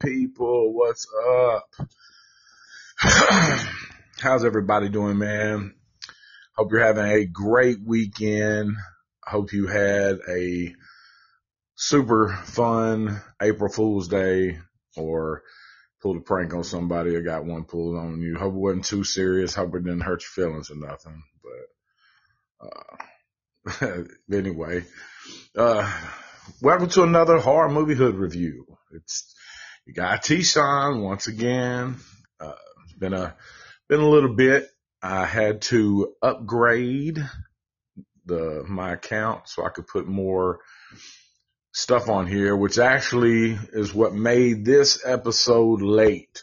people? What's up? How's everybody doing, man? Hope you're having a great weekend. Hope you had a super fun April Fool's Day or pulled a prank on somebody or got one pulled on you. Hope it wasn't too serious. Hope it didn't hurt your feelings or nothing. But, uh, anyway, uh, welcome to another horror movie hood review. It's, you got T-Shon once again. Uh, it's been a, been a little bit. I had to upgrade the, my account so I could put more stuff on here, which actually is what made this episode late.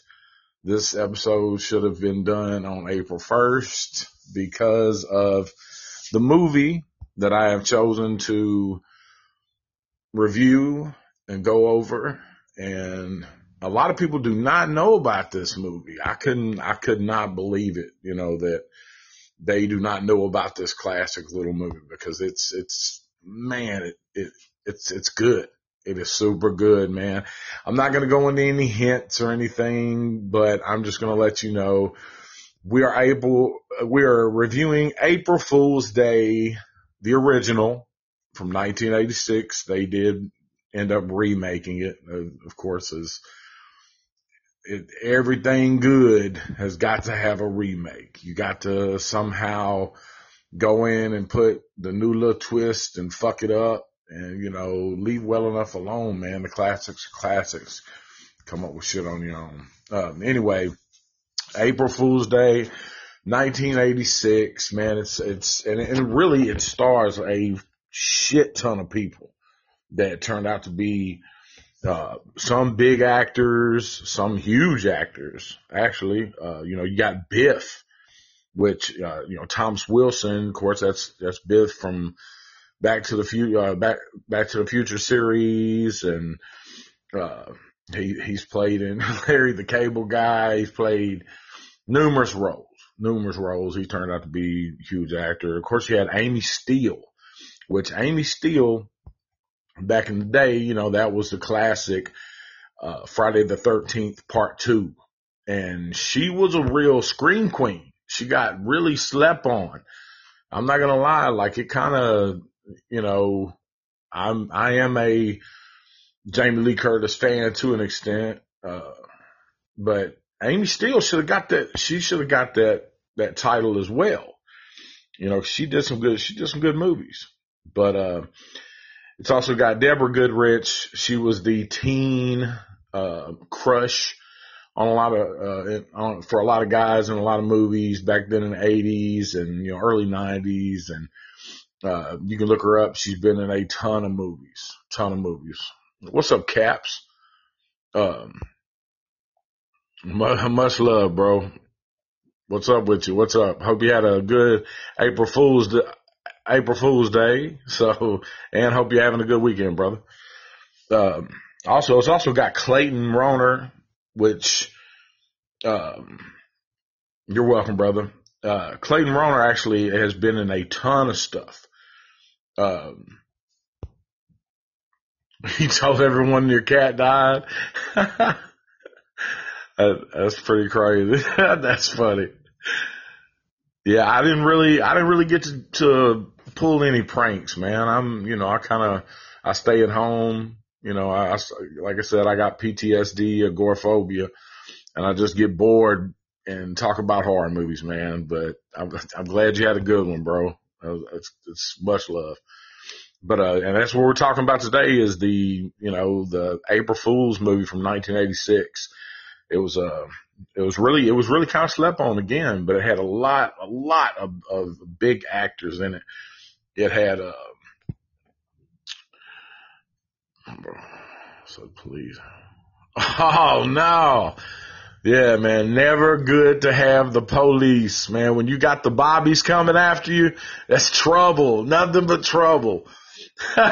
This episode should have been done on April 1st because of the movie that I have chosen to review and go over. And a lot of people do not know about this movie. I couldn't, I could not believe it, you know, that they do not know about this classic little movie because it's, it's, man, it, it, it's, it's good. It is super good, man. I'm not going to go into any hints or anything, but I'm just going to let you know we are able, we are reviewing April Fool's Day, the original from 1986. They did end up remaking it, of course, is it, everything good has got to have a remake. You got to somehow go in and put the new little twist and fuck it up and, you know, leave well enough alone, man. The classics classics. Come up with shit on your own. Um, anyway, April Fool's Day, 1986, man, it's, it's, and, and really it stars a shit ton of people that turned out to be, uh, some big actors, some huge actors, actually. Uh, you know, you got Biff, which, uh, you know, Thomas Wilson, of course, that's, that's Biff from Back to the Future, uh, Back, Back to the Future series and, uh, he, he's played in Larry the Cable Guy. He's played numerous roles, numerous roles. He turned out to be a huge actor. Of course, you had Amy Steel, which Amy Steel, back in the day, you know, that was the classic, uh, Friday the 13th part two. And she was a real scream queen. She got really slept on. I'm not going to lie. Like it kind of, you know, I'm, I am a Jamie Lee Curtis fan to an extent. Uh, but Amy Steel should have got that. She should have got that, that title as well. You know, she did some good, she did some good movies, but, uh, it's also got Deborah Goodrich. She was the teen, uh, crush on a lot of, uh, on, for a lot of guys in a lot of movies back then in the eighties and, you know, early nineties. And, uh, you can look her up. She's been in a ton of movies, ton of movies. What's up, Caps? Um, much love, bro. What's up with you? What's up? Hope you had a good April Fool's Day, April Fool's Day. So, and hope you're having a good weekend, brother. Um, also, it's also got Clayton Rohner, which, um, you're welcome, brother. Uh, Clayton Rohner actually has been in a ton of stuff. Um, he told everyone your cat died. That, that's pretty crazy. that's funny. Yeah, I didn't really, I didn't really get to, to pull any pranks, man. I'm, you know, I kind of, I stay at home. You know, I, I, like I said, I got PTSD, agoraphobia, and I just get bored and talk about horror movies, man. But I'm, I'm glad you had a good one, bro. It's, it's much love. But, uh, and that's what we're talking about today is the, you know, the April Fool's movie from 1986 it was uh it was really it was really kind of slept on again, but it had a lot a lot of, of big actors in it. It had uh so please. Oh no. Yeah, man, never good to have the police, man. When you got the bobbies coming after you, that's trouble. Nothing but trouble.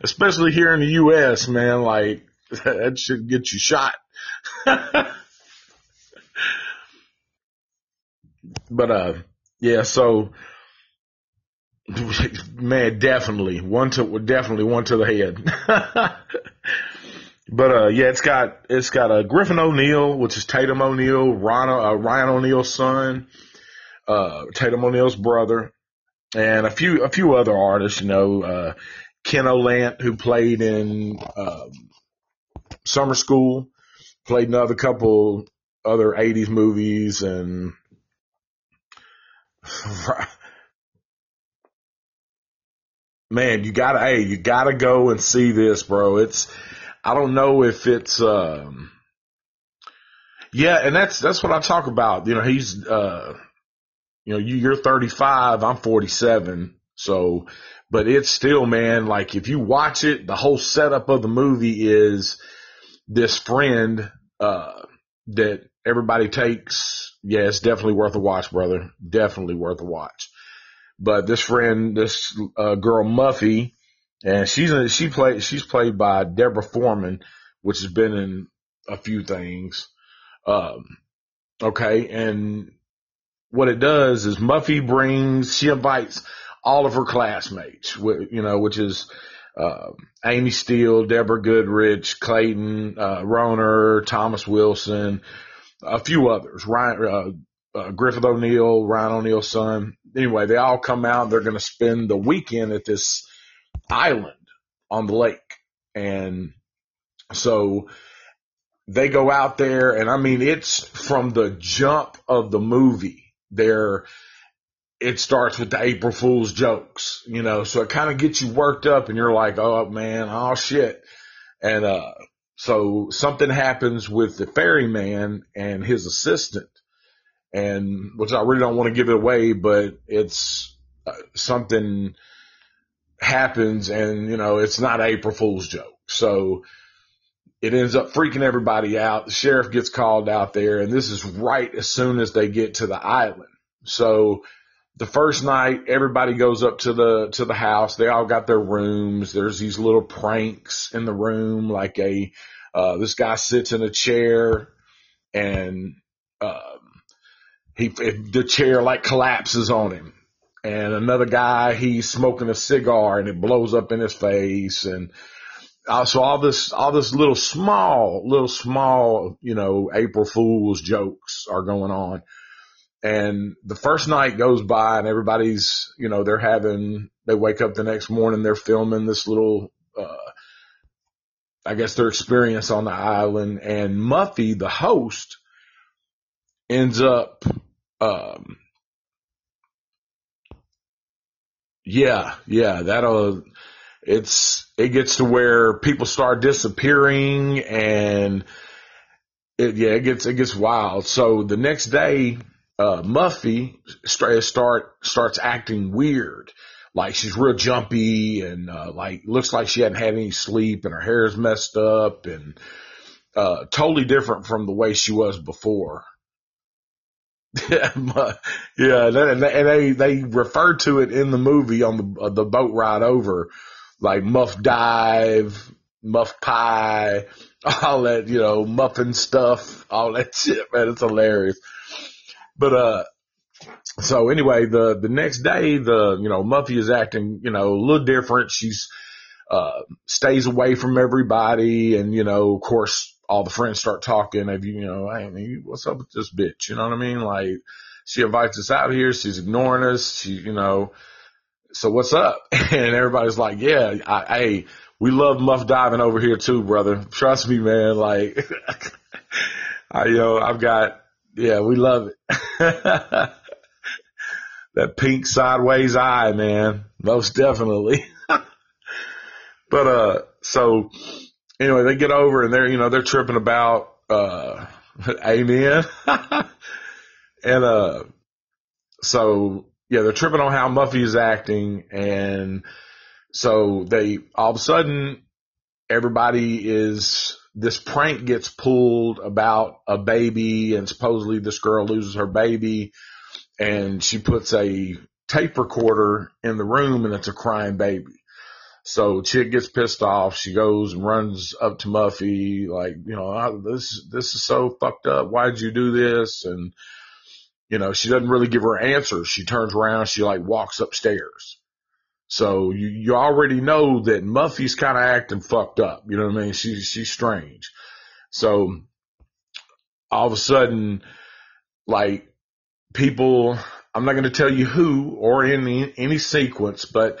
Especially here in the US, man, like that should get you shot. but uh, yeah. So, man, definitely one to definitely one to the head. But uh, yeah, it's got it's got a uh, Griffin O'Neal, which is Tatum O'Neal, Ryan, uh, Ryan O'Neal's son, uh, Tatum O'Neal's brother, and a few a few other artists. You know, uh, Ken Olandt, who played in um, Summer School, played another couple other '80s movies, and man, you gotta, hey, you gotta go and see this, bro. It's, I don't know if it's, um, yeah, and that's, that's what I talk about. You know, he's, uh, you know, you, you're 35, I'm 47. So, but it's still, man, like if you watch it, the whole setup of the movie is this friend, uh, that everybody takes. Yeah, it's definitely worth a watch, brother. Definitely worth a watch. But this friend, this uh, girl Muffy, and she's in, she played she's played by Deborah Foreman, which has been in a few things. Um, okay, and what it does is Muffy brings she invites all of her classmates, you know, which is uh, Amy Steel, Deborah Goodrich, Clayton uh, Rohner, Thomas Wilson, a few others. Ryan uh, uh, Griffith O'Neal, Ryan O'Neal's son anyway, they all come out. They're going to spend the weekend at this island on the lake. And so they go out there and I mean, it's from the jump of the movie there. It starts with the April Fool's jokes, you know, so it kind of gets you worked up and you're like, oh man, oh shit. And, uh, so something happens with the ferryman and his assistant and which I really don't want to give it away, but it's uh, something happens and, you know, it's not April Fool's joke. So it ends up freaking everybody out. The sheriff gets called out there and this is right as soon as they get to the island. So the first night, everybody goes up to the, to the house. They all got their rooms. There's these little pranks in the room, like a, uh, this guy sits in a chair and, uh, he the chair like collapses on him. And another guy he's smoking a cigar and it blows up in his face. And uh, so all this all this little small little small you know april fools jokes are going on. And the first night goes by and everybody's you know they're having they wake up the next morning they're filming this little uh i guess their experience on the island. And muffy the host ends up um, yeah, yeah, that'll, it's, it gets to where people start disappearing and it, yeah, it gets, it gets wild. So the next day, uh, Muffy start, start, starts acting weird. Like she's real jumpy and, uh, like looks like she hadn't had any sleep and her hair's messed up and, uh, totally different from the way she was before. Yeah, yeah, and they they refer to it in the movie on the uh, the boat ride over, like muff dive, muff pie, all that you know muffin stuff, all that shit. Man, it's hilarious. But uh, so anyway, the the next day, the you know Muffy is acting you know a little different. She's uh stays away from everybody, and you know of course all the friends start talking of you know, hey what's up with this bitch? You know what I mean? Like she invites us out here, she's ignoring us, she you know, so what's up? And everybody's like, yeah, I, hey, we love muff diving over here too, brother. Trust me, man. Like, I, yo, I've got, yeah, we love it. that pink sideways eye, man. Most definitely. but, uh, so anyway, they get over and they're, you know, they're tripping about, uh, amen. and, uh, so yeah, they're tripping on how Muffy is acting. And so they, all of a sudden, everybody is, this prank gets pulled about a baby and supposedly this girl loses her baby and she puts a tape recorder in the room and it's a crying baby. So chick gets pissed off. She goes and runs up to Muffy, like, you know, this, this is so fucked up. Why'd you do this? And, you know, she doesn't really give her answers. She turns around. She like walks upstairs. So you, you already know that Muffy's kind of acting fucked up. You know what I mean? She's, she's strange. So all of a sudden, like people, I'm not going to tell you who or in any, any sequence, but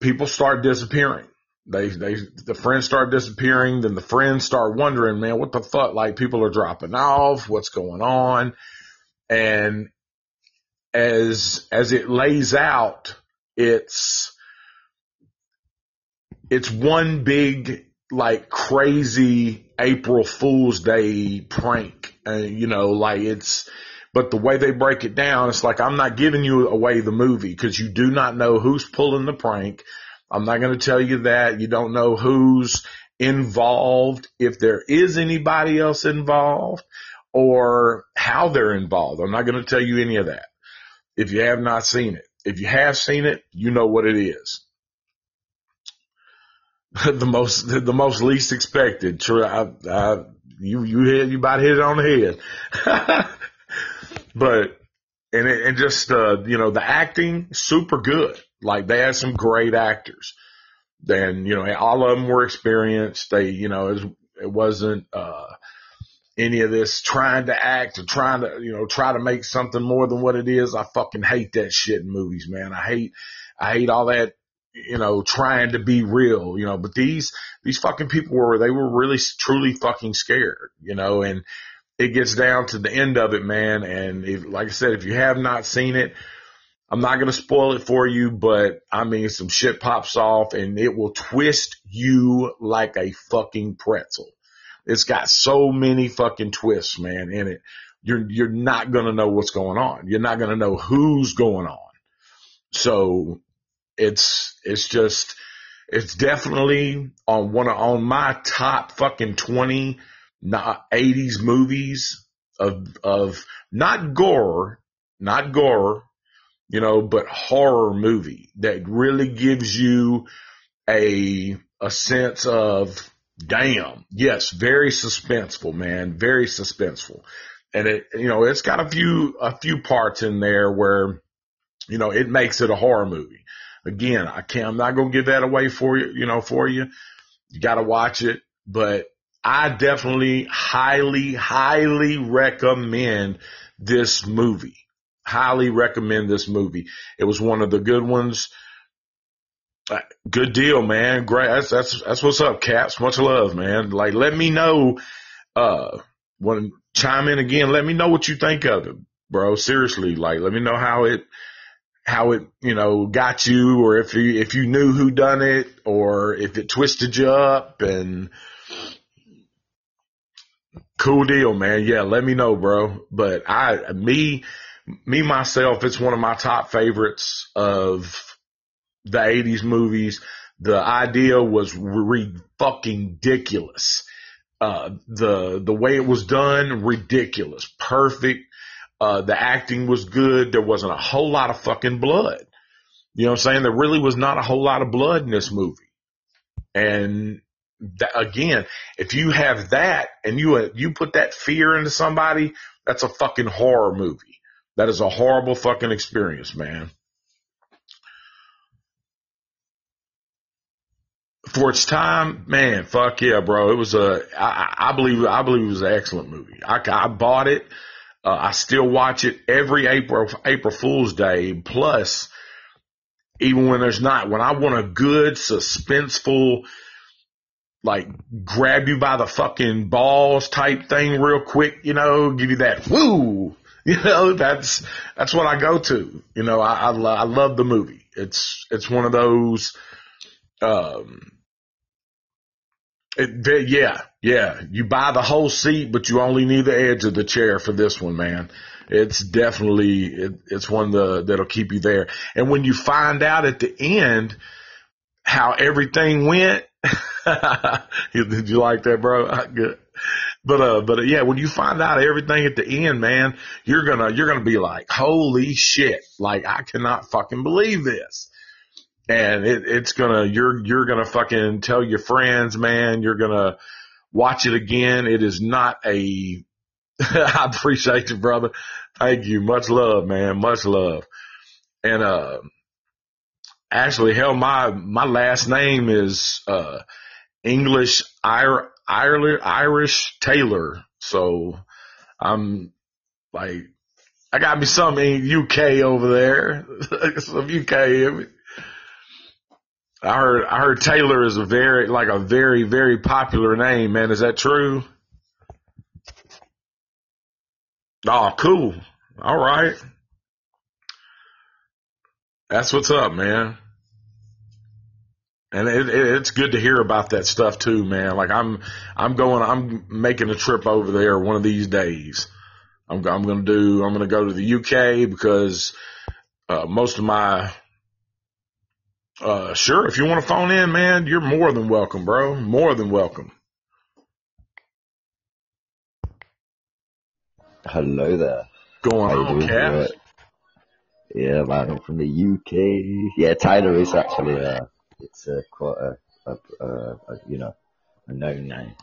people start disappearing. They, they, the friends start disappearing. Then the friends start wondering, man, what the fuck? Like people are dropping off. What's going on? And as, as it lays out, it's, it's one big, like crazy April Fool's Day prank. Uh, you know, like it's, but the way they break it down, it's like, I'm not giving you away the movie because you do not know who's pulling the prank. I'm not going to tell you that. You don't know who's involved, if there is anybody else involved or how they're involved. I'm not going to tell you any of that if you have not seen it. If you have seen it, you know what it is. the most, the most least expected. True. I, I, you, you hit, you about hit it on the head. but, and it, and just, uh, you know, the acting, super good. Like they had some great actors. Then, you know, all of them were experienced. They, you know, it, it wasn't, uh, any of this trying to act or trying to, you know, try to make something more than what it is. I fucking hate that shit in movies, man. I hate, I hate all that, you know, trying to be real, you know, but these, these fucking people were, they were really truly fucking scared, you know, and it gets down to the end of it, man. And if, like I said, if you have not seen it, I'm not going to spoil it for you, but I mean, some shit pops off and it will twist you like a fucking pretzel. It's got so many fucking twists, man, in it. You're, you're not going to know what's going on. You're not going to know who's going on. So it's, it's just, it's definitely on one of, on my top fucking 20 80s movies of, of not gore, not gore, you know, but horror movie that really gives you a, a sense of damn. Yes, very suspenseful, man. Very suspenseful. And it, you know, it's got a few, a few parts in there where, you know, it makes it a horror movie. Again, I can't, I'm not going to give that away for you, you know, for you. You got to watch it, but I definitely highly, highly recommend this movie. Highly recommend this movie. It was one of the good ones. Uh, good deal, man. Great. That's, that's, that's what's up, Caps. Much love, man. Like, let me know, uh, when chime in again, let me know what you think of it, bro. Seriously. Like, let me know how it, how it, you know, got you or if you, if you knew who done it or if it twisted you up and, Cool deal, man. Yeah, let me know, bro. But I, me, me myself, it's one of my top favorites of the 80s movies. The idea was re- fucking ridiculous. Uh, the, the way it was done, ridiculous. Perfect. Uh, the acting was good. There wasn't a whole lot of fucking blood. You know what I'm saying? There really was not a whole lot of blood in this movie. And that, again, if you have that and you, uh, you put that fear into somebody, that's a fucking horror movie. That is a horrible fucking experience, man. For its time, man, fuck yeah, bro. It was a, I, I believe, I believe it was an excellent movie. I, I bought it. Uh, I still watch it every April, April Fool's Day. Plus, even when there's not, when I want a good, suspenseful, like grab you by the fucking balls type thing real quick, you know, give you that woo, you know, that's, that's what I go to. You know, I, I, I love the movie. It's, it's one of those, um, it, they, yeah, yeah. You buy the whole seat, but you only need the edge of the chair for this one, man. It's definitely, it, it's one the, that'll keep you there. And when you find out at the end how everything went, Did you like that, bro? Good. But, uh, but uh, yeah, when you find out everything at the end, man, you're gonna, you're gonna be like, holy shit. Like, I cannot fucking believe this. And it, it's gonna, you're, you're gonna fucking tell your friends, man, you're gonna watch it again. It is not a, I appreciate you, brother. Thank you. Much love, man. Much love. And, uh, actually, hell, my my last name is uh, English Ir- Ireland Irish Taylor. So I'm like, I got me some in UK over there, some UK. I heard I heard Taylor is a very like a very very popular name, man. Is that true? Oh, cool. All right. That's what's up, man. And it, it, it's good to hear about that stuff too, man. Like I'm, I'm going, I'm making a trip over there one of these days. I'm, I'm going to do, I'm going to go to the UK because, uh, most of my, uh, sure, if you want to phone in, man, you're more than welcome, bro. More than welcome. Hello there. Going on, doing? Yeah, man, I'm from the UK. Yeah, Tyler is actually, uh, it's uh, quite a, a, a, a, you know, a known name.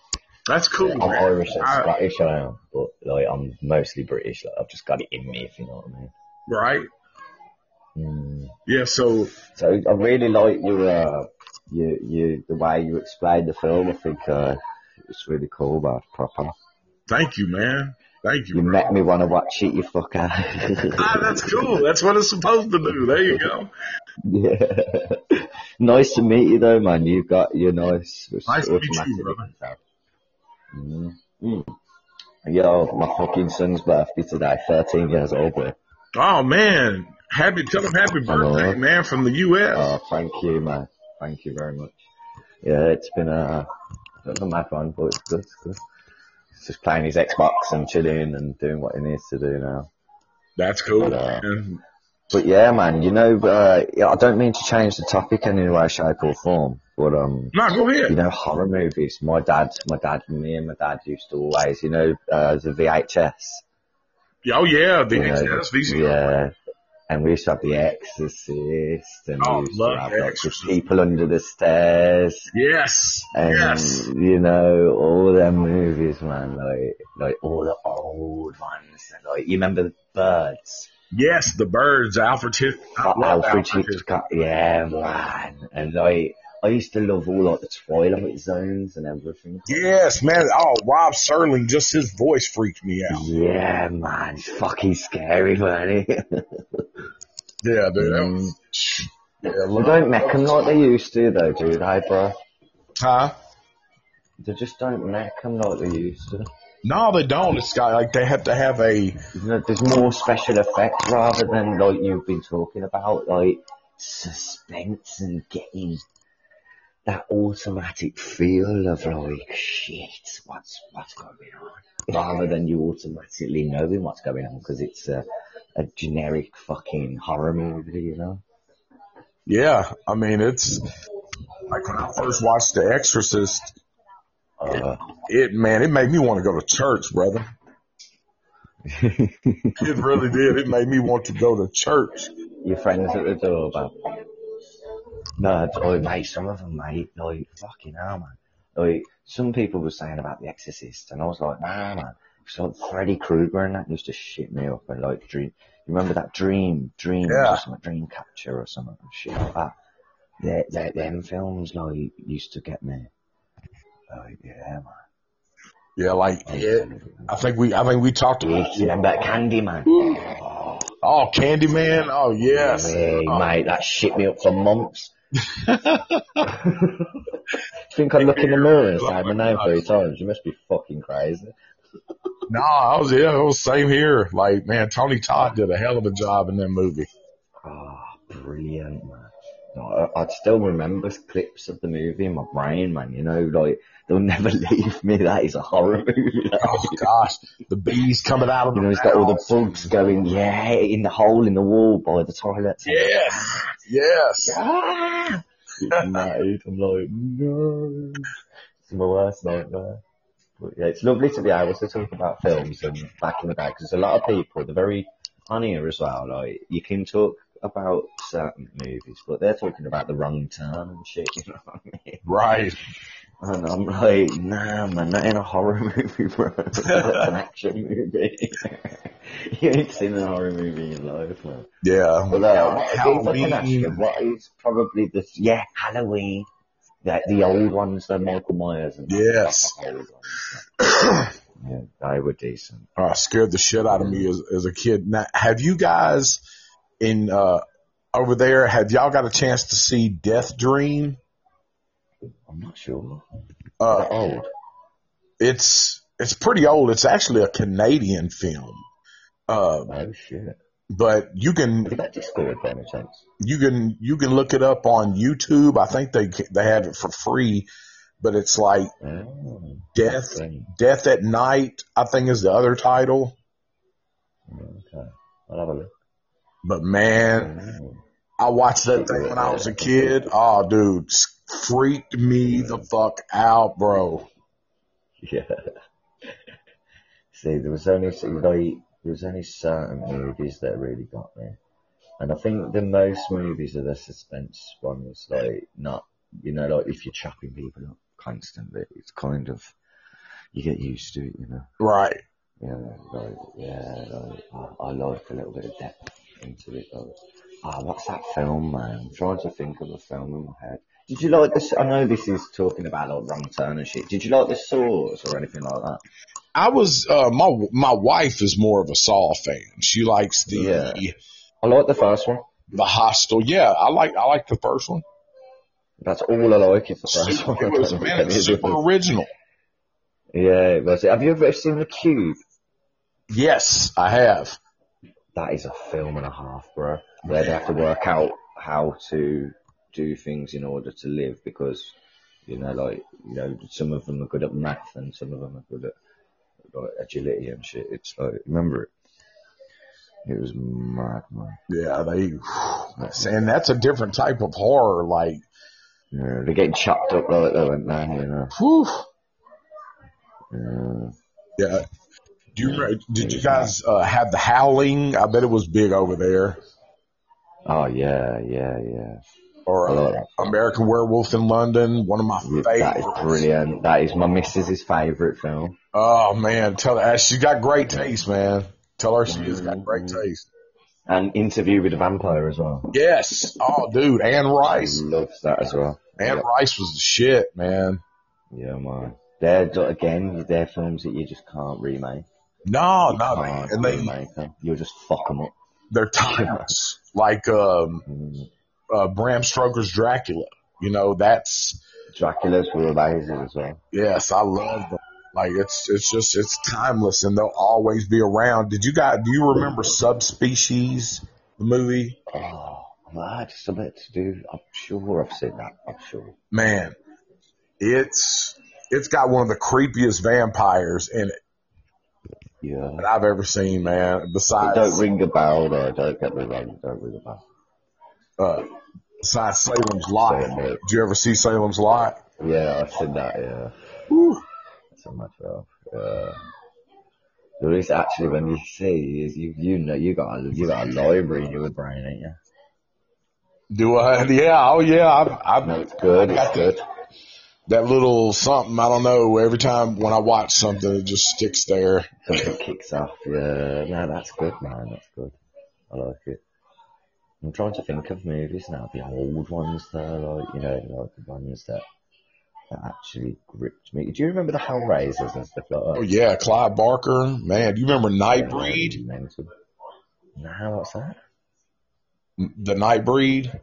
That's cool, I'm man. Irish and I- Scottish, I am, but like I'm mostly British. Like, I've just got it in me, if you know what I mean. right? Mm. Yeah. So So I really like your, uh, you, you, the way you explained the film. I think uh, it's really cool, man. Proper. thank you, man. Thank you. You bro. make me want to watch it, you fucker. Ah, that's cool. That's what it's supposed to do. There you go. Yeah. nice to meet you though, man. You've got your nice, Nice to meet you, automatic brother. Mm. Mm. Yo, my fucking son's birthday today, 13 years old, boy. Oh man, happy tell him happy birthday, man, from the U.S. Oh, thank you, man. Thank you very much. Yeah, it's been a, bit of a mad one, but it's good. It's good. Just playing his Xbox and chilling and doing what he needs to do now. That's cool, Yeah. man. But yeah, man, you know, uh, I don't mean to change the topic in any way, shape or form, but um, No, go you know, horror movies. My dad, my dad, me and my dad used to always, you know, uh, the VHS. Oh yeah, the you know, VHS, VCR. Yeah. And we used to have The Exorcist, and Oh, we used to have the Exorcist. People Under the Stairs, Yes, and yes. you know, all them movies, man, like, like all the old ones. Like, you remember the Birds? Yes, the birds, Alfred Hitchcock. Alfred. Hitchcock, yeah, man. And like, I used to love all like the Twilight Zones and everything. Yes, man. Oh, Rod Serling, just his voice freaked me out. Yeah, man, it's fucking scary, man. Yeah, dude. Mm. Yeah, They don't make them like they used to, though, dude. Hey, bro. Huh? They just don't make them like they used to. No, they don't. It's got like they have to have a. There's more special effects rather than like you've been talking about, like suspense and getting that automatic feel of like shit, what's what's going on, rather than you automatically knowing what's going on because it's a, a generic fucking horror movie, you know. Yeah, I mean it's like when I first watched The Exorcist. Uh, It man, it made me want to go to church, brother. It really did. It made me want to go to church. your friends at the door, but no, oh, mate, some of them, mate, like fucking hell, man. Like some people were saying about The Exorcist, and I was like, nah, man. Like Freddy Krueger and that used to shit me up, and like dream. You remember that Dream, Dream, Yeah. or something, Dream Catcher or something, shit like that. They, they, them films like used to get me. Like, yeah, man. Yeah, like it, I think we I think we talked You about remember Candyman? Oh, Oh, Candyman. Oh yes. Hey, Oh, mate, that shit me up for months. think I look in the mirror and say my name three times. You must be fucking crazy. No, I was yeah, it was same here. Like man, Tony Todd did a hell of a job in that movie. Oh, brilliant, man. No, I, I'd still remember clips of the movie in my brain, man. You know, like, they'll never leave me. That is a horror movie. Oh gosh, the bees coming out of You know, he's got all the bugs going, yeah, in the hole in the wall by the toilet. Yes, yes. Ah! It's mad. I'm like, no. It's my worst nightmare. It's lovely to be able to talk about films and back in the day because a lot of people, they're very on here as well. Like, you can talk about certain movies, but they're talking about the wrong turn and shit, you know what I mean? Right. And I'm like, nah, man, not in a horror movie, bro. That's an action movie. you ain't seen a horror movie in your life, man. Yeah. But uh, what, if I can ask you, Halloween. what is probably the yeah Halloween, the the old ones, the Michael Myers and Yes. the old ones. yeah, they were decent. uh, scared the shit out of me as, as a kid. Now, have you guys in uh, over there? Have y'all got a chance to see Death Dream? I'm not sure. Uh, old. it's it's pretty old. It's actually a Canadian film, uh, Oh shit! But you can Have you got Discord by any chance? you can you can look it up on YouTube. I think they they have it for free, but it's like Oh, Death. Death at Night. I think is the other title. Okay, I'll have a look. But man, Oh. I watched that thing when I was a kid. Oh, dude, freaked me the fuck out, bro. Yeah. See, there was only see, like there was only certain movies that really got me, and I think the most movies are the suspense ones. Like not, you know, like if you're chopping people up constantly, it's kind of you get used to it, you know. Right. Yeah, like yeah, like I, I like a little bit of depth into it. Like, ah, what's that film, man? I'm trying to think of a film in my head. Did you like this? I know this is talking about like wrong turn and shit. Did you like the Saws or anything like that? I was uh my my wife is more of a Saw fan. She likes the Yeah. I like the first one. the hostel. Yeah, I like I like the first one. That's all I like is the first one. It was man, it's super original. Yeah, it was. Have you ever seen The Cube? Yes, I have. That is a film and a half, bro. Where they have to work out how to do things in order to live because, you know, like, you know, some of them are good at math and some of them are good at like agility and shit. It's like, remember it? It was mad, man. Yeah, they and that's a different type of horror. Like, Yeah, they're getting chopped up like they went down, you know. whew, Yeah. yeah. Do you remember, did you guys uh, have the Howling? I bet it was big over there. Oh, yeah, yeah, yeah. Or uh. American Werewolf in London, one of my Yeah, That is brilliant. That is my missus's favourite film. Oh man, tell her she's got great taste, man. Tell her she has got great taste. And Interview with a Vampire as well. Yes. Oh, dude, Anne Rice. Loves that as well. Anne Yeah. Rice was the shit, man. Yeah, man. They're again, they're films that you just can't remake. No, You no, can't and they them. You'll just fuck them up. they're timeless. Like um, Mm. uh, Bram Stoker's Dracula. You know, that's Dracula's were amazing as well. yes, I love them. Like it's it's just it's timeless, and they'll always be around. Did you guys do you remember Subspecies, the movie? Oh, man, just a bit to do. I'm sure I've seen that. I'm sure. Man, it's it's got one of the creepiest vampires in it Yeah. that I've ever seen, man. It Besides, don't ring a bell though. Don't get me wrong. it Don't ring a bell. uh, besides Salem's Lot. Salem, Did you ever see Salem's Lot? Yeah, I've seen that. Yeah. Whew. So much well. Yeah. There is actually when you see you you know you got a, you got a library in your brain, ain't you? Do I? Yeah. Oh, yeah. I've, I've No, it's good. I got It's good. That little something. I don't know. Every time when I watch something, it just sticks there. Something kicks off. Yeah. No, that's good, man. That's good. I like it. I'm trying to think of movies now, the old ones though, like you know, like the ones that that actually gripped me. Do you remember the Hellraisers and stuff like that? Oh yeah, Clive Barker. Man, do you remember Nightbreed? Mental. Nah, what's that? The Nightbreed.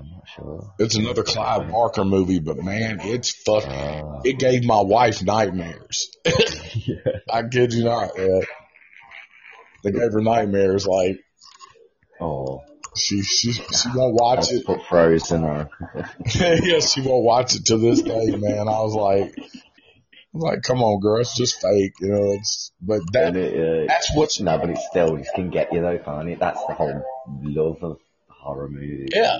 I'm not sure. It's another Clive Barker movie, but man, it's fuck. Ah. It gave my wife nightmares. yeah. I kid you not. Yeah. They gave her nightmares. Like Oh, she she she won't watch I'd it. put Frozen on. yeah, she won't watch it to this day, man. I was like, I like, come on, girl, it's just fake, you know. It's but that it, uh, that's what's no, but it still it can get you though, can't it? That's the whole love of horror movies. yeah.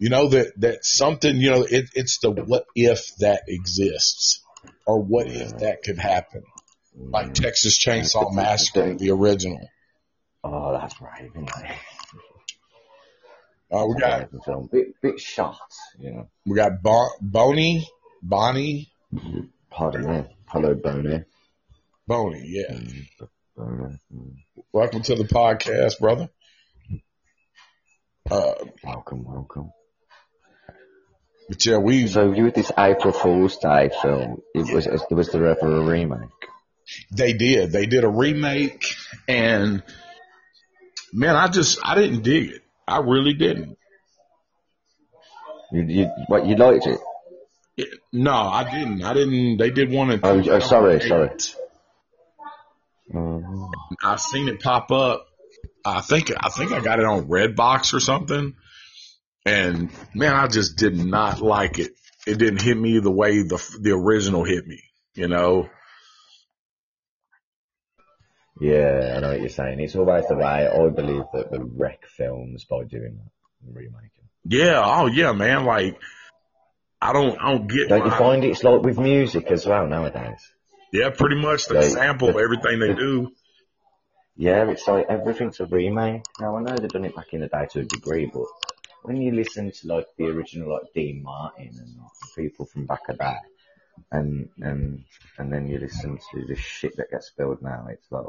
You know that that something you know it, it's the what if that exists or what if that could happen like Texas Chainsaw Massacre the original. Oh, that's right. Uh, we got film. Bit, bit shot, you know. we got bon- Boney, Bonnie, Pardon me. Hello, Boney. Boney. Yeah. Boney. Mm. Welcome to the podcast, brother. Uh, Welcome, welcome. But yeah, we So you with this April Fool's Day film, it was, it was there ever a remake? they did they did a remake, and man, I just I didn't dig it. I really didn't. You, you, what, you liked it? It- no, I didn't. I didn't. They did one. in Oh, oh, sorry, sorry. 2008. Mm-hmm. Oh, I seen it pop up. I think I think I got it on Redbox or something. And man, I just did not like it. It didn't hit me the way the the original hit me. You know. yeah, I know what you're saying. It's always the way I believe that the wreck films by doing that and remaking. Yeah. Oh yeah, man. Like I don't I don't get. Don't you why- find it's like with music as well nowadays? Yeah, pretty much they Like, sample the- everything they do. Yeah, it's like everything's a remake. Now I know they've done it back in the day to a degree, but when you listen to like the original like Dean Martin and like, people from back of that, and and and then you listen to the shit that gets spilled now, it's like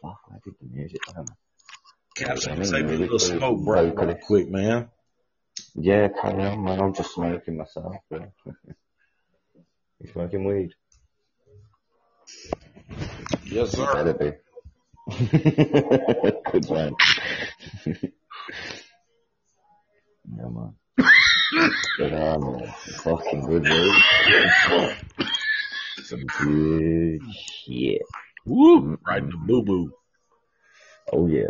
fuck? Where did the music? Catch I take a little smoke break real quick, man. Yeah, carry on, man. I'm just smoking myself. Yeah. you smoking weed? Yes, sir. Better be. Good man. yeah, man. Good on, man. Fucking good weed. Some good shit. Woo! Right in the boo boo. Oh yeah.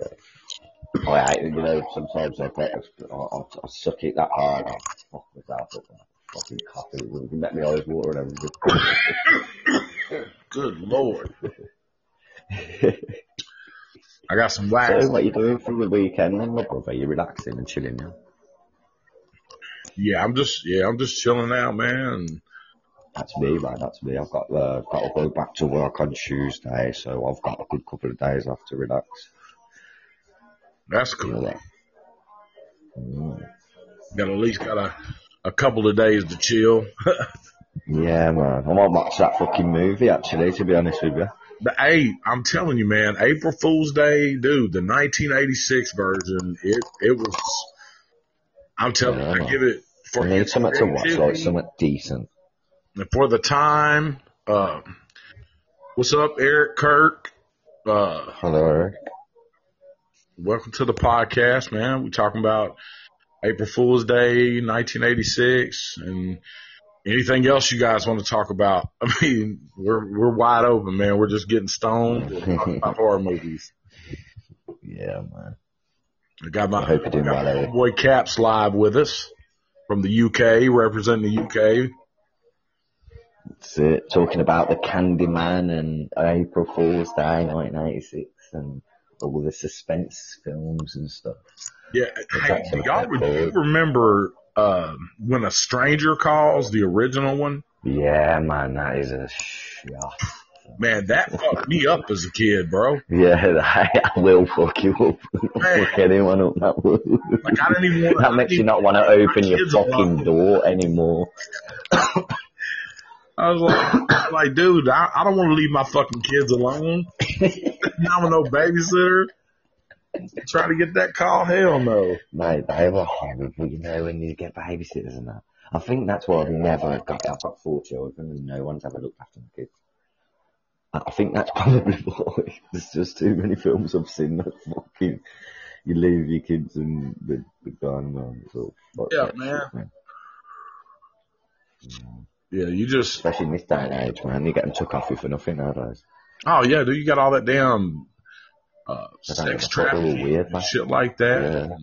Oh, I, you know, sometimes I get, I, I, I suck it that hard. I fuck myself up. Fucking coffee. Can make me eyes water and everything. Good lord. I got some wax. So, what you doing for the weekend then, my brother? You relaxing and chilling now? Yeah, I'm just yeah, I'm just chilling out, man. That's me, man. That's me. I've got uh, got to go back to work on Tuesday, so I've got a good couple of days off to relax. That's cool. Mm. Got at least got a a couple of days to chill. Yeah, man. I might watch that fucking movie actually. To be honest with you. But hey, I'm telling you, man, April Fool's Day, dude, the 1986 version, it it was. I'm telling you. I give it for I need its something to watch, like something decent. and for the time. Uh, what's up, Eric Kirk? Uh, Hello, Eric. welcome to the podcast, man. We're talking about April Fool's Day, 1986, and anything else you guys want to talk about. I mean, we're we're wide open, man. We're just getting stoned and talking about horror movies. Yeah, man. I got my I hope you're doing well, boy Caps live with us from the UK, representing the UK. It's, it. Talking about the Candyman and April Fool's Day, 1986, and all the suspense films and stuff. Yeah, hey, do y'all bad re- you remember um, when a stranger calls the original one? Yeah, man, that is a shot. Man, that fucked me up as a kid, bro. Yeah, I will fuck you up. Fuck anyone up, that. Like I didn't even want. that makes you not want to open your fucking door anymore. I was like, like, dude, I, I don't want to leave my fucking kids alone. I'm a no babysitter. Try to get that call? Hell no. Mate, they were horrible, you know, when you get babysitters and that. I think that's why I've never got, I've got four children and no one's ever looked after my kids. I think that's probably why. There's just too many films I've seen that fucking, you leave your kids and they're, they're man. It's all Yeah, man. shit, man. Yeah, you just. Especially in this day and age, man. You get them took off you for nothing nowadays. Oh yeah, dude, you got all that damn uh, sex know, they're all trafficking weird, and man. shit like that. Yeah.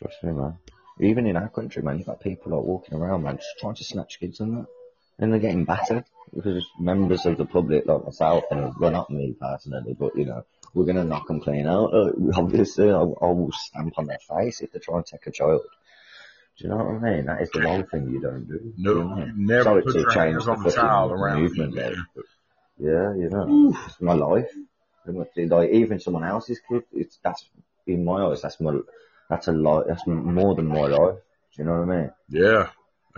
Trust me, man. Even in our country, man, you've got people like walking around, man, just trying to snatch kids and that. And they're getting battered because members of the public, like myself, and well, not me personally, but you know, we're gonna knock and clean out. Uh, obviously, I, I will stamp on their face if they try and take a child. Do you know what I mean? That is the one thing you don't do. No, you know? never Sorry put to your change hands the on the child around movement me, there. Yeah, you know, it's my life. Like even someone else's kid, it's that's in my eyes, that's my That's a lot. That's more than my life. Do you know what I mean? Yeah.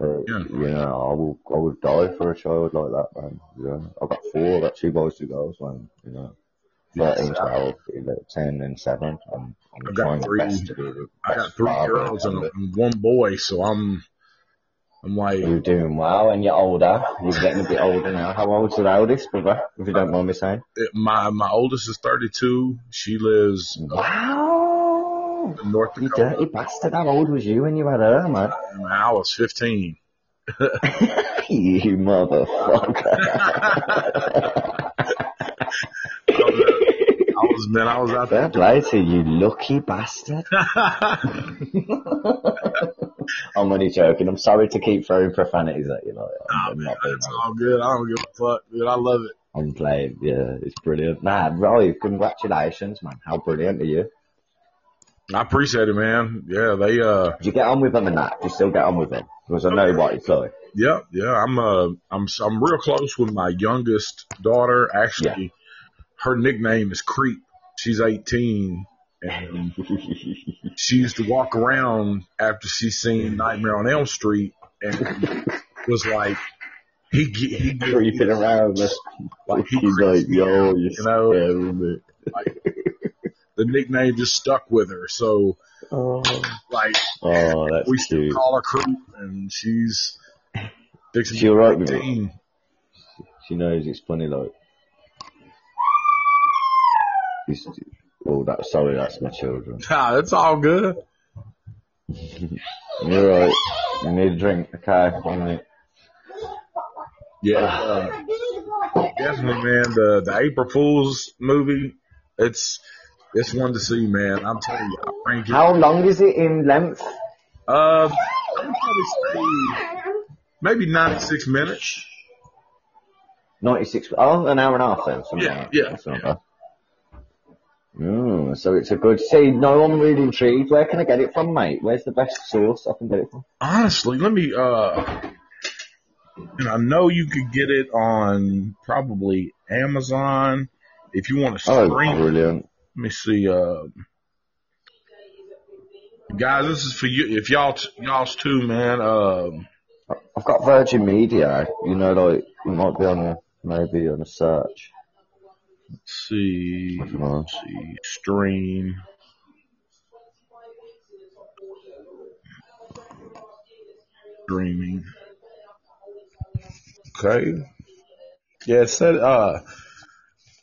Uh, Yeah. You know, I will, I would die for a child like that, man. You know, I've got four, I've got two boys, two girls, man. You know, 13, 12, 11, 10, and 7. I'm, I'm I've got trying three- my best to be the I got three girls and, one boy, so I'm, I'm like, You're doing well, and you're older. You're getting a bit older now. How old's the oldest, brother? If you don't mind me saying. it- my my oldest is 32. She lives Wow! Oh. in North You Dakota. dirty bastard. How old was you when you had her, man? I was 15. you motherfucker. I was man, I was out Fair there. play to you, lucky bastard. I'm only joking. I'm sorry to keep throwing profanities at you. Like, not being It's all good. I don't give a fuck, dude. I love it. I'm playing. Yeah, it's brilliant. Nah, Roy, congratulations, man. How brilliant are you? I appreciate it, man. Yeah, they uh, Did you get on with them and that? Do you still get on with them? Because I know what it's like. yeah, yeah. I'm uh, I'm I'm real close with my youngest daughter. Actually, her nickname is Creep. She's 18, and she used to walk around after she seen Nightmare on Elm Street and was like, he he Creeping around. like he He's like, yo, you know. me. The nickname just stuck with her, so Oh, like oh that's we still cute. call her Creep, and she's fixing She alright with it? She knows it's funny, like. She's, oh, that, sorry, that's my children. Nah, that's all good. You're right. You need a drink. Okay, one minute. Yeah, uh, definitely, man. The the April Fools movie, it's it's one to see, man. I'm telling you, I rank it. How long is it in length? Uh, I'd probably say maybe 96 minutes. 96, oh, an hour and a half then. Yeah, like yeah, yeah. Mm, so it's a good, see, no, I'm really intrigued. Where can I get it from, mate? Where's the best source I can get it from? Honestly, let me. uh And I know you could get it on probably Amazon if you want to stream. Oh, brilliant. Let me see. Uh, guys, this is for you. If y'all t- y'all's too, man. Um, I've got Virgin Media, you know, like, it might be on a, maybe on a search. let's see. I don't know. Let's see. Stream. Streaming. Okay. Yeah, it said. Uh,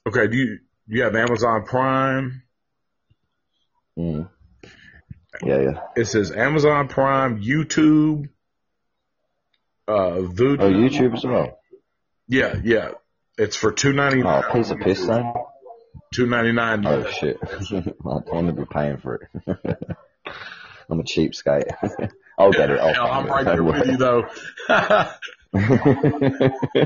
okay. Do you do you have Amazon Prime? Mm. Yeah, yeah. It says Amazon Prime, YouTube, uh, Vudu. Oh, YouTube as well? Yeah, yeah. It's for two ninety Oh, nine. piece of piss then. Two ninety nine. Oh shit. I don't want to be paying for it. I'm a cheapskate. I'll get it. I'll Hell, I'm find right there with you though.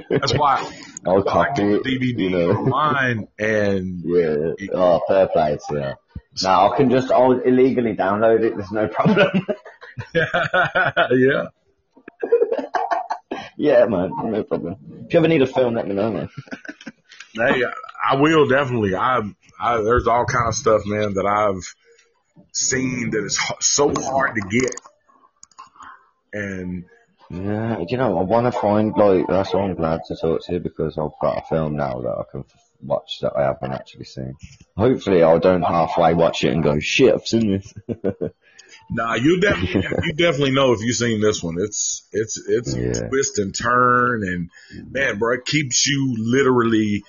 That's why I'll copy it. DVD You know. online and Yeah. Oh, fair play to. Now I can just I'll illegally download it. There's no problem. yeah. yeah, man. No problem. If you ever need a film, let me know, man. Hey, I will definitely. I, I there's all kind of stuff, man, that I've seen that is so hard to get, and Yeah, you know, I want to find like that's why I'm glad to talk to you because I've got a film now that I can f- watch that I haven't actually seen. Hopefully, I don't halfway watch it and go, "Shit, I've seen this." Nah, you definitely you definitely know if you've seen this one. It's it's it's Yeah. twist and turn and man, bro, it keeps you literally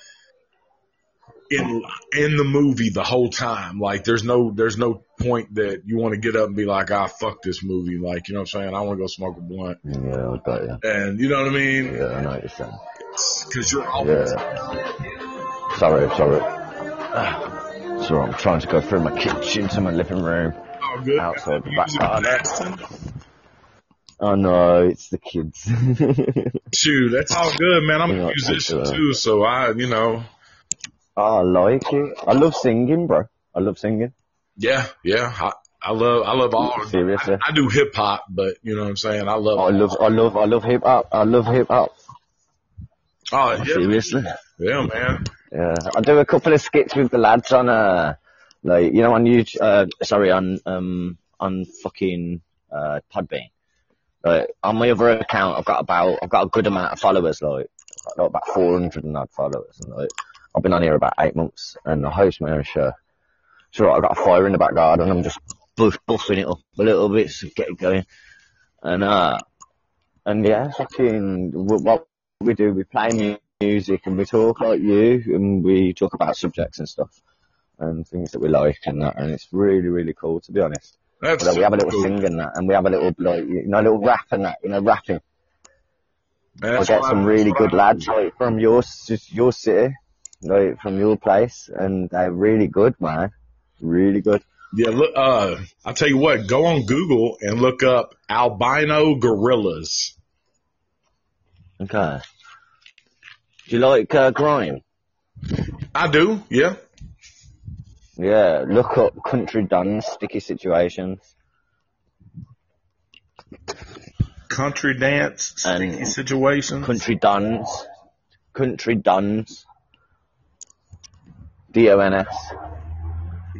in in the movie the whole time. Like there's no there's no point that you want to get up and be like, ah, fuck this movie. Like you know what I'm saying? I want to go smoke a blunt, yeah, I got you. and you know what I mean? Yeah, I know what you're saying. Because you're always Yeah. Sorry, sorry. Sorry, I'm trying to go through my kitchen to my living room. all good. Outside the back garden. Oh no, it's the kids. Shoot, that's all good, man. I'm a musician popular. too, so I, you know, oh, I like it. I love singing, bro. I love singing. Yeah, yeah. I, I love, I love all. Seriously. I, I do hip hop, but you know what I'm saying. I love. I love, I love, I love hip hop. I love hip hop. Oh, yeah, Seriously. yeah, man. Yeah, I do a couple of skits with the lads on uh, like you know on YouTube. Uh, sorry, on um on fucking uh, Podbean. Like, on my other account, I've got about I've got a good amount of followers. Like, I've got about 400 and odd followers. And like, I've been on here about eight months, and I host my own show. So I've got a fire in the back garden. I'm just buff, buffing it up a little bit to get it going. And uh, and yeah, fucking what we do, we play music and we talk like you, and we talk about subjects and stuff and things that we like and that, and it's really really cool to be honest. That's But we have a little cool. sing and that, and we have a little like you know a little rap and that, you know rapping. That's I get some really good lads like from your your city, like from your place, and they're really good, man. Really good. Yeah, look, uh, I'll tell you what, go on Google and look up albino gorillas. Okay. Do you like uh, grime? I do, yeah. Yeah. Look up country dons, sticky situations. Country dance, sticky And situations. Country dons, country dons. D O N S.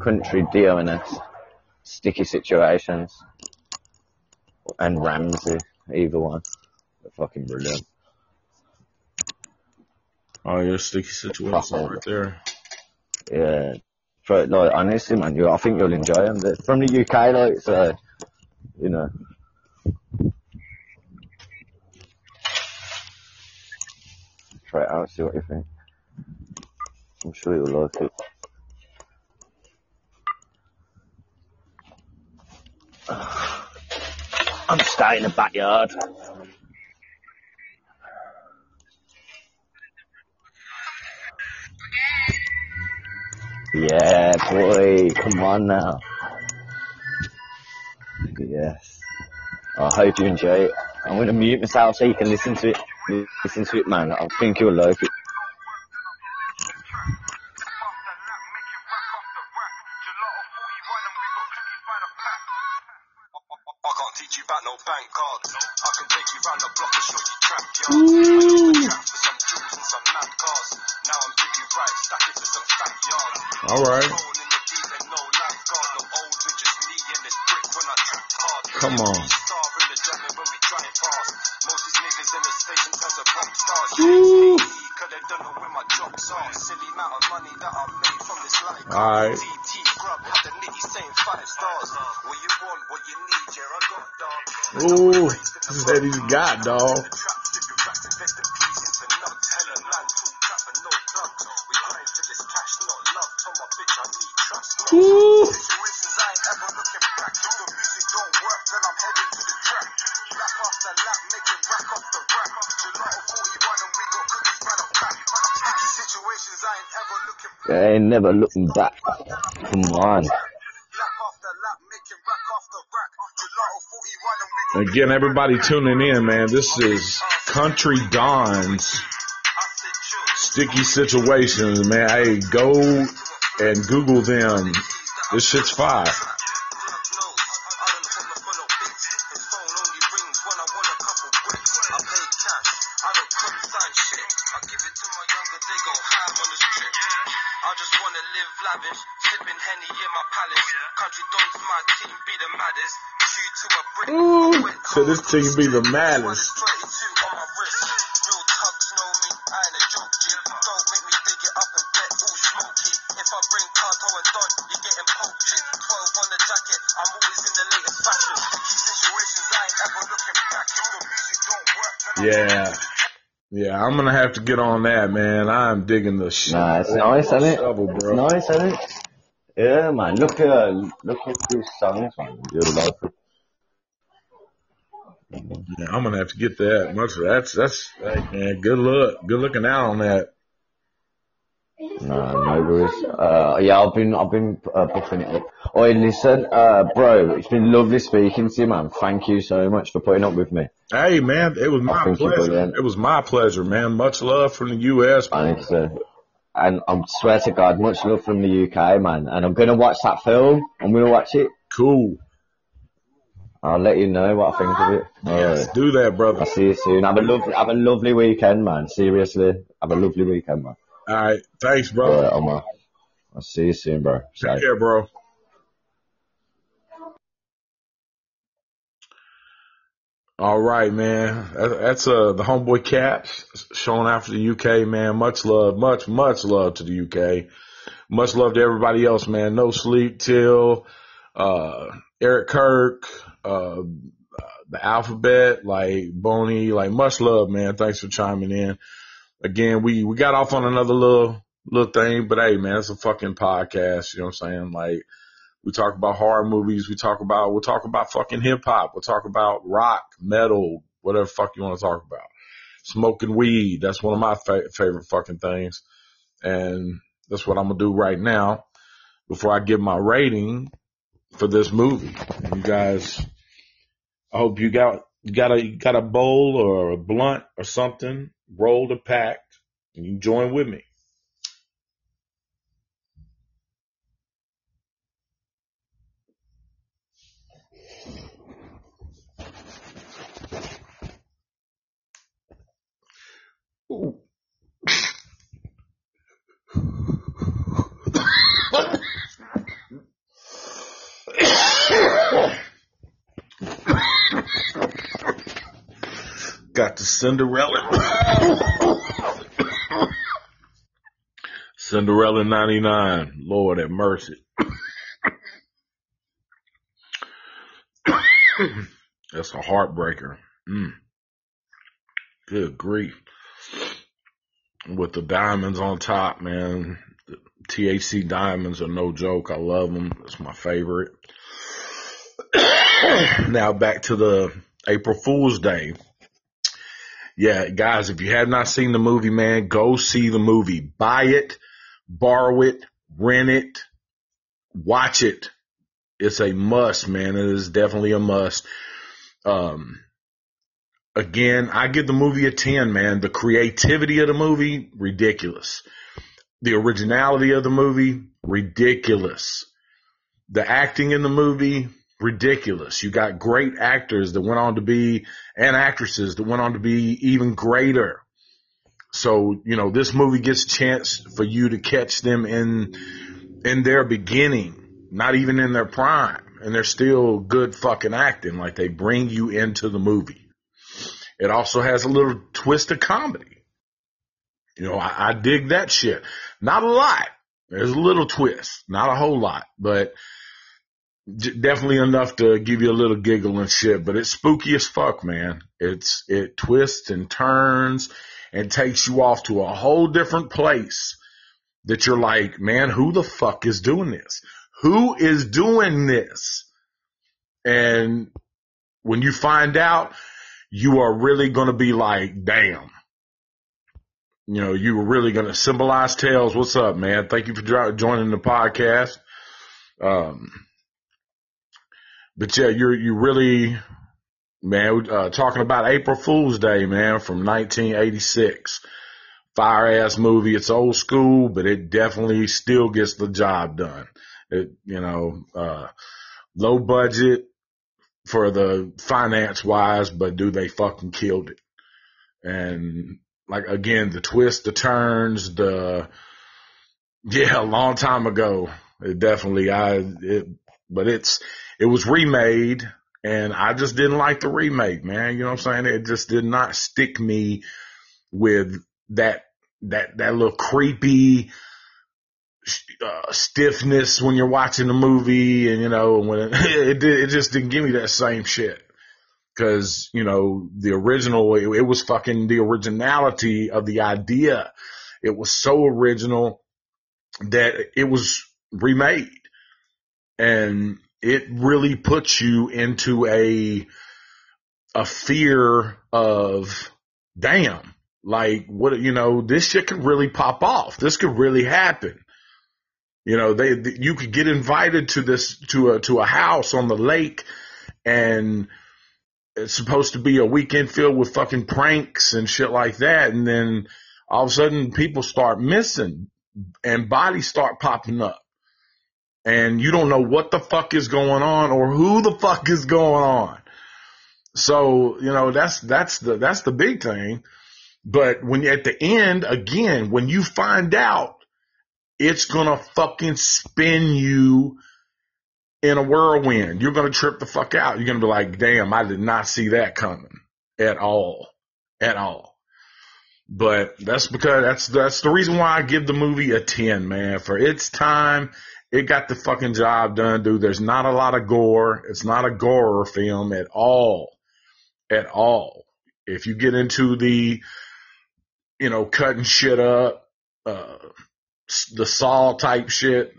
Country D O N S. Sticky situations. And Ramsey, either one. They're fucking brilliant. Oh, yeah, sticky situations right there. Yeah. For, like, honestly, man, you, I think you'll enjoy them. They're from the UK, like, so, you know. Try it out, see what you think. I'm sure you'll like it. I'm staying in the backyard. Yeah, boy, come on now. Yes. I hope you enjoy it. I'm to mute myself so you can listen to it. Listen to it, man. I think you'll like it. Five stars. What you want, what you need, yeah, I got dog. Ooh, said he's got, dog. Ooh. I ain't ever looking back. They ain't never looking back. Come on. Again, everybody tuning in, man. This is Country Don's Sticky Situations, man. Hey, go and Google them. This shit's fire. Music don't work, then I'm Yeah. Yeah, I'm gonna have to get on that, man. I'm digging the shit. Nah, it's nice, isn't it? Shovel, It's bro. nice, isn't it? Yeah, man. Look at look at these songs, man. You'll it. I'm gonna have to get that. Much that's that's hey, man. Good luck. Good looking out on that. No, no worries. Uh, yeah, I've been, I've been uh, buffing it up. Oh, listen, uh, bro, it's been lovely speaking to you, man. Thank you so much for putting up with me. Hey, man, it was my pleasure. It was my pleasure, man. Much love from the U.S. And it's, uh, and I swear to God, much love from the UK, man. And I'm gonna watch that film. I'm gonna watch it. Cool. I'll let you know what I think of it. Alright. Do that, brother. I'll see you soon. Have a lovely, have a lovely weekend, man. Seriously, have a lovely weekend, man. All right. Thanks, bro. Alright, Omar. I'll see you soon, bro. Take care, bro. All right, man. That's uh the homeboy Caps showing for the UK, man. Much love, much much love to the UK. Much love to everybody else, man. No sleep till uh Eric Kirk, uh the alphabet, like Boney, like much love, man. Thanks for chiming in. Again, we we got off on another little little thing, but hey, man, it's a fucking podcast. You know what I'm saying? Like we talk about horror movies. We talk about we'll talk about fucking hip hop. We'll talk about rock, metal, whatever fuck you want to talk about. Smoking weed. That's one of my fa- favorite fucking things, and that's what I'm gonna do right now before I give my rating for this movie. You guys, I hope you got got a got a bowl or a blunt or something rolled or packed, and you join with me. The Cinderella. Cinderella 99. Lord have mercy. That's a heartbreaker. Mm. Good grief. With the diamonds on top, man. The THC diamonds are no joke. I love them. It's my favorite. now back to the April Fool's Day. Yeah, guys, if you have not seen the movie, man, go see the movie. Buy it, borrow it, rent it, watch it. It's a must, man. It is definitely a must. Um, again, I give the movie a 10, man. The creativity of the movie, ridiculous. The originality of the movie, ridiculous. The acting in the movie, ridiculous. You got great actors that went on to be, and actresses that went on to be even greater. So, you know, this movie gets chance for you to catch them in, in their beginning, not even in their prime. And they're still good fucking acting. Like they bring you into the movie. It also has a little twist of comedy. You know, I, I dig that shit. Not a lot. There's a little twist, not a whole lot, but definitely enough to give you a little giggle and shit. But it's spooky as fuck, man. It's it twists and turns and takes you off to a whole different place. That you're like, man, who the fuck is doing this? Who is doing this? And when you find out, you are really going to be like, damn. You know, you were really going to symbolize tails. What's up, man? Thank you for joining the podcast. Um, but yeah, you're, you really, man, uh, talking about April Fool's Day, man, from 1986. Fire ass movie. It's old school, but it definitely still gets the job done. It, you know, uh, low budget for the finance wise, but do they fucking killed it. And like again, the twists, the turns, the, yeah, a long time ago. It definitely, I, it, but it's, it was remade and I just didn't like the remake, man. You know what I'm saying? It just did not stick me with that, that, that little creepy, uh, stiffness when you're watching the movie and, you know, when it, it, it just didn't give me that same shit. Cause, you know, the original, it, it was fucking the originality of the idea. It was so original that it was remade and it really puts you into a, a fear of damn, like what, you know, this shit could really pop off. This could really happen. You know, they, th you could get invited to this, to a, to a house on the lake and it's supposed to be a weekend filled with fucking pranks and shit like that. And then all of a sudden people start missing and bodies start popping up and you don't know what the fuck is going on or who the fuck is going on. So, you know, that's, that's the, that's the big thing. But when at the end, again, when you find out, it's gonna fucking spin you in a whirlwind. You're to trip the fuck out. You're to be like, damn, I did not see that coming at all, at all. But that's because that's, that's the reason why I give the movie a 10, man. For its time, it got the fucking job done, dude. There's not a lot of gore. It's not a gore film at all. At all. If you get into the, you know, cutting shit up, uh, the Saw type shit,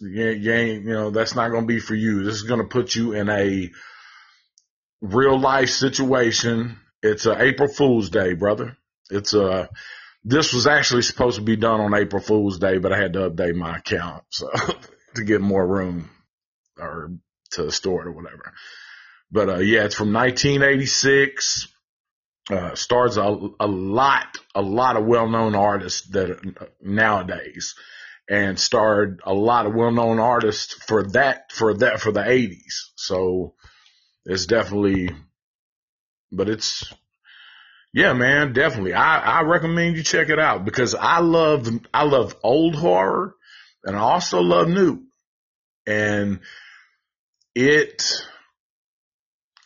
you ain't, you know, that's not going to be for you. This is going to put you in a real life situation. It's a April Fool's Day, brother. It's a, this was actually supposed to be done on April Fool's Day, but I had to update my account so to get more room or to store it or whatever. But uh, yeah, it's from 1986. Uh, stars a, a lot, a lot of well-known artists that nowadays, and starred a lot of well-known artists for that, for that, for the 80s. So it's definitely, but it's yeah, man, definitely. I, I recommend you check it out because I love, I love old horror and I also love new. And it,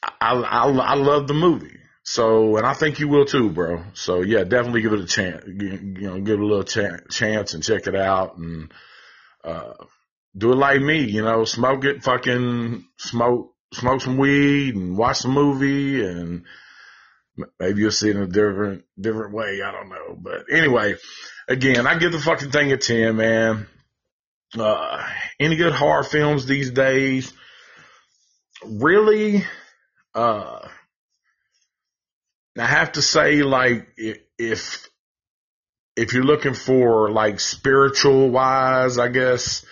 I, I, I love the movie. So, and I think you will too, bro. So yeah, definitely give it a chance, you know, give it a little ch- chance and check it out and, uh, do it like me, you know, smoke it, fucking smoke, smoke some weed and watch the movie and, Maybe you'll see it in a different different way. I don't know. But anyway, again, I give the fucking thing a ten, man. Uh, any good horror films these days? Really? Uh, I have to say, like, if if you're looking for like spiritual wise, I guess,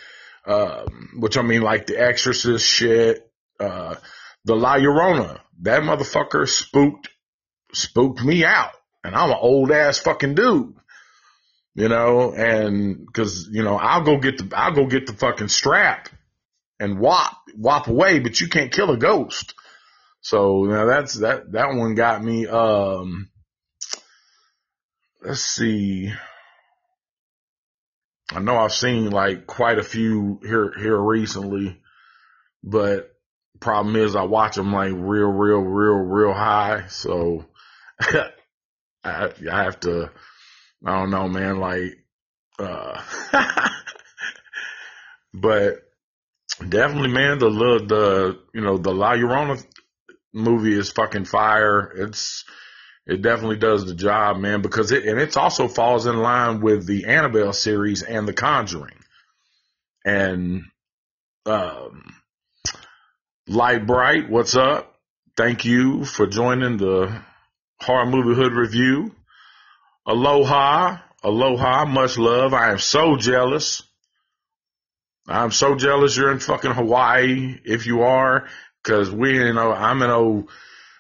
um, which I mean, like the Exorcist shit, uh, the La Llorona, that motherfucker spooked spooked me out. And I'm an old ass fucking dude, you know, and cause, you know, I'll go get the, I'll go get the fucking strap and whop, whop away, but you can't kill a ghost. So, now that's, that, that one got me, um, let's see. I know I've seen like quite a few here, here recently, but problem is I watch them like real, real, real, real high. So, I, I have to, I don't know, man, like, uh, but definitely, man, the, the, the, you know, the La Llorona movie is fucking fire. It's, it definitely does the job, man, because it, and it also falls in line with the Annabelle series and the Conjuring. And, um, Light Bright, what's up? Thank you for joining the Horror Movie Hood Review. Aloha, aloha, much love. I am so jealous. I'm so jealous you're in fucking Hawaii, if you are, cause we, you know, I'm in old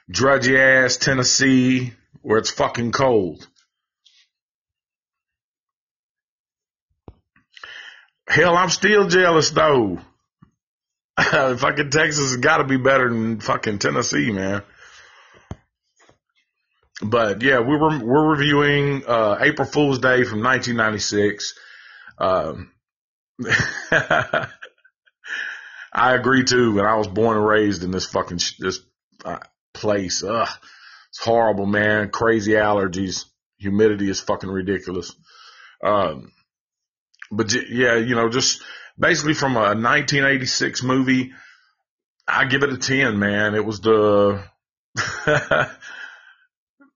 drudgy ass Tennessee where it's fucking cold. Hell, I'm still jealous though. fucking Texas has gotta be better than fucking Tennessee, man. But yeah, we were we're reviewing uh, April Fool's Day from 1996. Um, I agree too, and I was born and raised in this fucking sh- this uh, place. Ugh, it's horrible, man. Crazy allergies, humidity is fucking ridiculous. Um, but yeah, you know, just basically from a 1986 movie, I give it a 10, man. It was the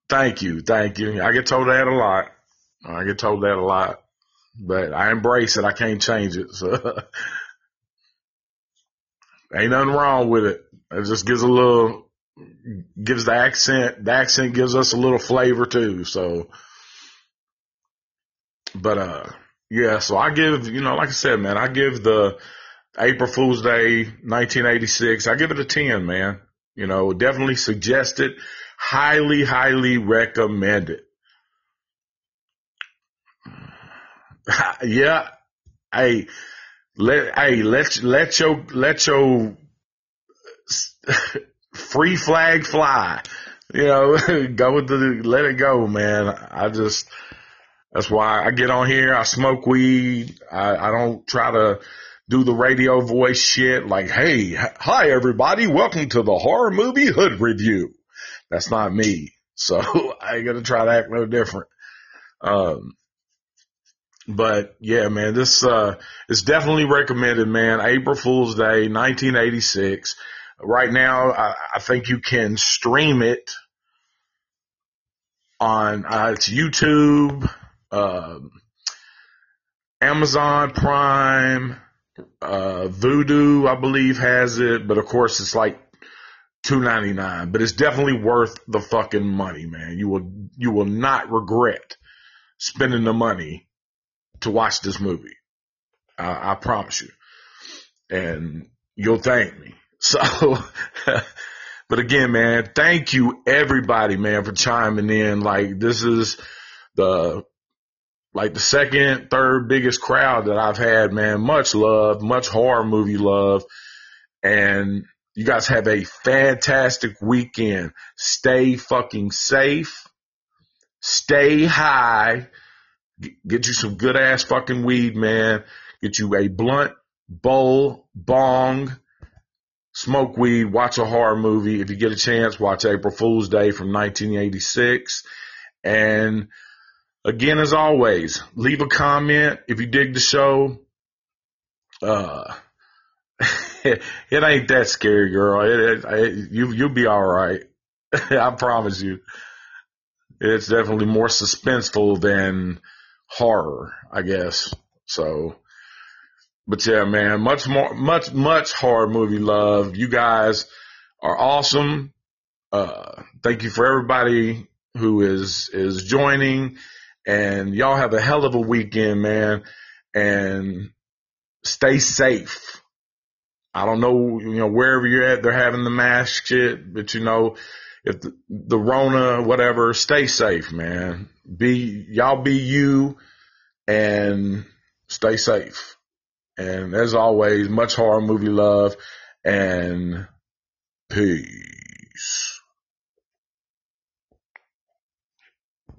Thank you. Thank you. I get told that a lot. I get told that a lot, but I embrace it. I can't change it. So ain't nothing wrong with it. It just gives a little, gives the accent, the accent gives us a little flavor too. So, but, uh, yeah, so I give, you know, like I said, man, I give the April Fool's Day 1986, I give it a 10, man. You know, definitely suggest it highly, highly recommend it. yeah. Hey, let, hey, let, let your, let your free flag fly. You know, go with the, let it go, man. I just, that's why I get on here. I smoke weed. I, I don't try to do the radio voice shit like, hey, hi everybody, welcome to the horror movie hood review. That's not me. So I ain't gonna try to act no different. Um, but yeah, man, this, uh, is definitely recommended, man. April Fool's Day, 1986. Right now, I, I think you can stream it on, uh, it's YouTube, um, Amazon Prime, uh, Vudu, I believe has it, but of course it's like two ninety nine. But it's definitely worth the fucking money, man. You will you will not regret spending the money to watch this movie. I, I promise you, and you'll thank me. So, but again, man, thank you everybody, man, for chiming in. Like this is the like the second, third biggest crowd that I've had, man. Much love, much horror movie love. And you guys have a fantastic weekend. Stay fucking safe. Stay high. Get you some good ass fucking weed, man. Get you a blunt, bowl, bong, smoke weed, watch a horror movie. If you get a chance, watch April Fool's Day from 1986. And Again, as always, leave a comment if you dig the show. Uh, it ain't that scary, girl. It, it, it, you you'll be all right. I promise you. It's definitely more suspenseful than horror, I guess. So, but yeah, man, much more, much, much horror movie love. You guys are awesome. Uh, thank you for everybody who is, is joining and y'all have a hell of a weekend, man. And stay safe. I don't know, you know, wherever you're at, they're having the mask shit, but you know, if the, the Rona, whatever, stay safe, man. Be, y'all be you and stay safe. And as always, much horror movie love and peace.